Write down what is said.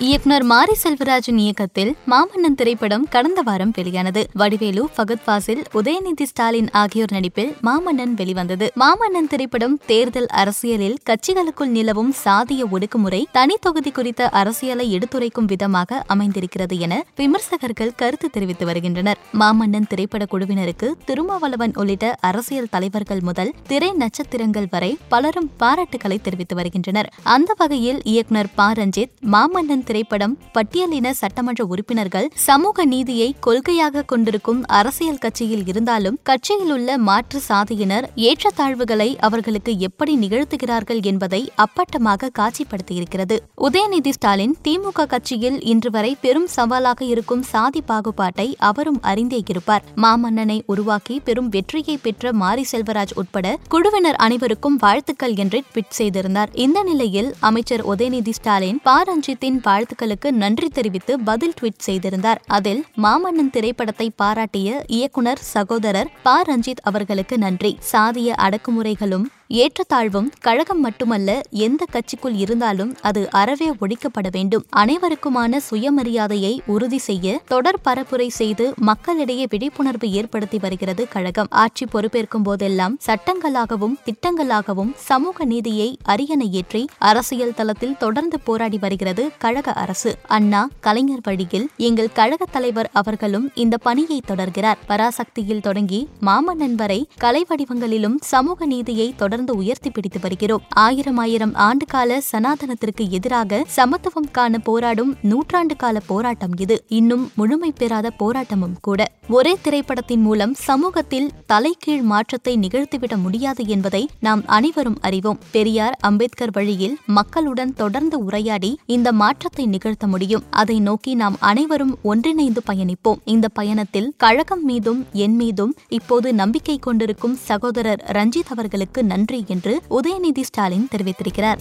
இயக்குனர் மாரி செல்வராஜன் இயக்கத்தில் மாமன்னன் திரைப்படம் கடந்த வாரம் வெளியானது. வடிவேலு ஃபகத் ஃபாசில் உதயநிதி ஸ்டாலின் ஆகியோர் நடிப்பில் மாமன்னன் வெளிவந்தது. மாமன்னன் திரைப்படம் தேர்தல் அரசியலில் கட்சிகளுக்குள் நிலவும் சாதிய ஒடுக்குமுறை தனி தொகுதி குறித்த அரசியலை எடுத்துரைக்கும் விதமாக அமைந்திருக்கிறது என விமர்சகர்கள் கருத்து தெரிவித்து வருகின்றனர். மாமன்னன் திரைப்பட குழுவினருக்கு திருமாவளவன் உள்ளிட்ட அரசியல் தலைவர்கள் முதல் திரை நட்சத்திரங்கள் வரை பலரும் பாராட்டுகளை தெரிவித்து வருகின்றனர். அந்த வகையில் இயக்குனர் ப. ரஞ்சித் மாமன்னன் திரைப்படம் பட்டியலின சட்டமன்ற உறுப்பினர்கள் சமூக நீதியை கொள்கையாக கொண்டிருக்கும் அரசியல் கட்சியில் இருந்தாலும் கட்சியில் உள்ள மாற்று சாதியினர் ஏற்றத்தாழ்வுகளை அவர்களுக்கு எப்படி நிகழ்த்துகிறார்கள் என்பதை அப்பட்டமாக காட்சிப்படுத்தியிருக்கிறது. உதயநிதி ஸ்டாலின் திமுக கட்சியில் இன்று வரை பெரும் சவாலாக இருக்கும் சாதி பாகுபாட்டை அவரும் அறிந்தே இருப்பார். மாமன்னனை உருவாக்கி பெரும் வெற்றியை பெற்ற மாரி செல்வராஜ் உட்பட குழுவினர் அனைவருக்கும் வாழ்த்துக்கள் என்று ட்வீட் செய்திருந்தார். இந்த நிலையில் அமைச்சர் உதயநிதி ஸ்டாலின் ப. ரஞ்சித்தின் வாழ்த்துக்களுக்கு நன்றி தெரிவித்து பதில் ட்வீட் செய்திருந்தார். அதில் மாமன்னன் திரைப்படத்தை பாராட்டிய இயக்குனர் சகோதரர் ப. ரஞ்சித் அவர்களுக்கு நன்றி. சாதிய அடக்குமுறைகளும் ஏற்றத்தாழ்வும் கழகம் மட்டுமல்ல எந்த கட்சிக்குள் இருந்தாலும் அது அறவே ஒழிக்கப்பட வேண்டும். அனைவருக்குமான சுயமரியாதையை உறுதி செய்ய தொடர் பரப்புரை செய்து மக்களிடையே விழிப்புணர்வு ஏற்படுத்தி வருகிறது கழகம். ஆட்சி பொறுப்பேற்கும் போதெல்லாம் சட்டங்களாகவும் திட்டங்களாகவும் சமூக நீதியை அரியணை ஏற்றி அரசியல் தளத்தில் தொடர்ந்து போராடி வருகிறது கழக அரசு. அண்ணா கலைஞர் வழியில் எங்கள் கழக தலைவர் அவர்களும் இந்த பணியை தொடர்கிறார். பராசக்தியில் தொடங்கி மாமன்னன் வரை கலை வடிவங்களிலும் சமூக நீதியை தொடர் தொடர்ந்து உயர்த்தி பிடித்து வருகிறோம். ஆயிரம் ஆயிரம் ஆண்டுகால சனாதனத்திற்கு எதிராக சமத்துவம் காண போராடும் நூற்றாண்டு கால போராட்டம் இது. இன்னும் முழுமை பெறாத போராட்டமும் கூட. ஒரே திரைப்படத்தின் மூலம் சமூகத்தில் தலைகீழ் மாற்றத்தை நிகழ்த்திவிட முடியாது என்பதை நாம் அனைவரும் அறிவோம். பெரியார் அம்பேத்கர் வழியில் மக்களுடன் தொடர்ந்து உரையாடி இந்த மாற்றத்தை நிகழ்த்த முடியும். அதை நோக்கி நாம் அனைவரும் ஒன்றிணைந்து பயணிப்போம். இந்த பயணத்தில் கழகம் மீதும் என் மீதும் இப்போது நம்பிக்கை கொண்டிருக்கும் சகோதரர் ரஞ்சித் அவர்களுக்கு நன்றி. நன்றி என்று உதயநிதி ஸ்டாலின் தெரிவித்திருக்கிறார்.